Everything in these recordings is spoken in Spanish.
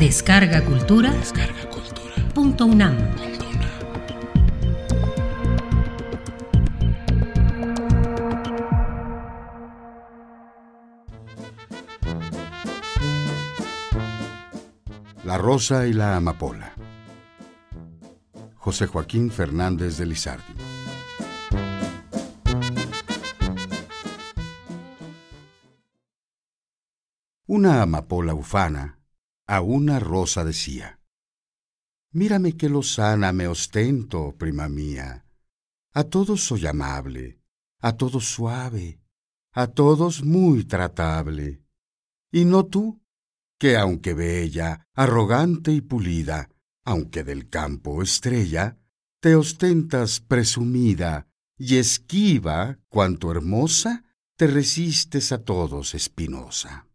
Descarga Cultura. Punto UNAM. La rosa y la amapola. José Joaquín Fernández de Lizardi. Una amapola ufana a una rosa decía, Mírame qué lozana me ostento, prima mía. A todos soy amable, a todos suave, a todos muy tratable. Y no tú, que aunque bella, arrogante y pulida, aunque del campo estrella, te ostentas presumida y esquiva cuanto hermosa, te resistes a todos espinosa.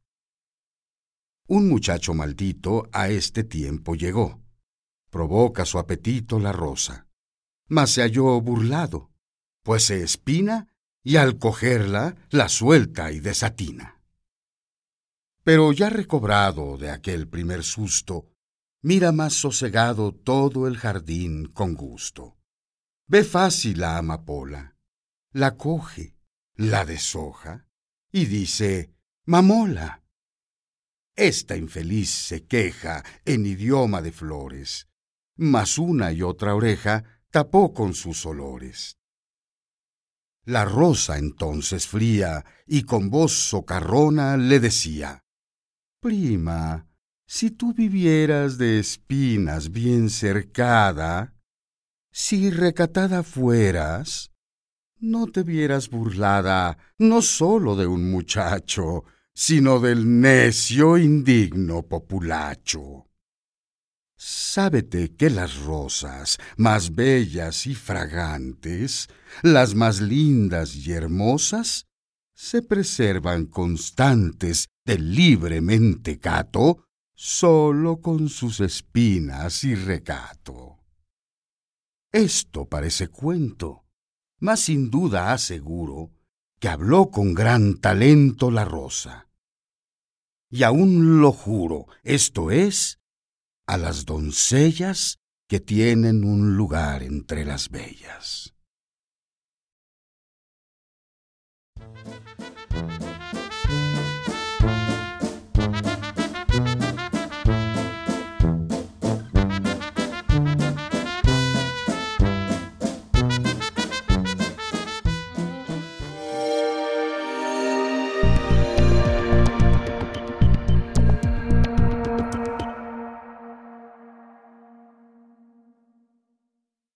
Un muchacho maldito a este tiempo llegó. Provoca su apetito la rosa, mas se halló burlado, pues se espina y al cogerla la suelta y desatina. Pero ya recobrado de aquel primer susto, mira más sosegado todo el jardín con gusto. Ve fácil la amapola, la coge, la deshoja y dice, mamola, esta infeliz se queja en idioma de flores, mas una y otra oreja tapó con sus olores. La rosa entonces fría y con voz socarrona le decía, Prima, si tú vivieras de espinas bien cercada, si recatada fueras, no te vieras burlada no sólo de un muchacho, sino del necio indigno populacho. Sábete que las rosas más bellas y fragantes, las más lindas y hermosas, se preservan constantes del libre mentecato sólo con sus espinas y recato. Esto parece cuento, mas sin duda aseguro que habló con gran talento la rosa. Y aún lo juro, esto es, a las doncellas que tienen un lugar entre las bellas.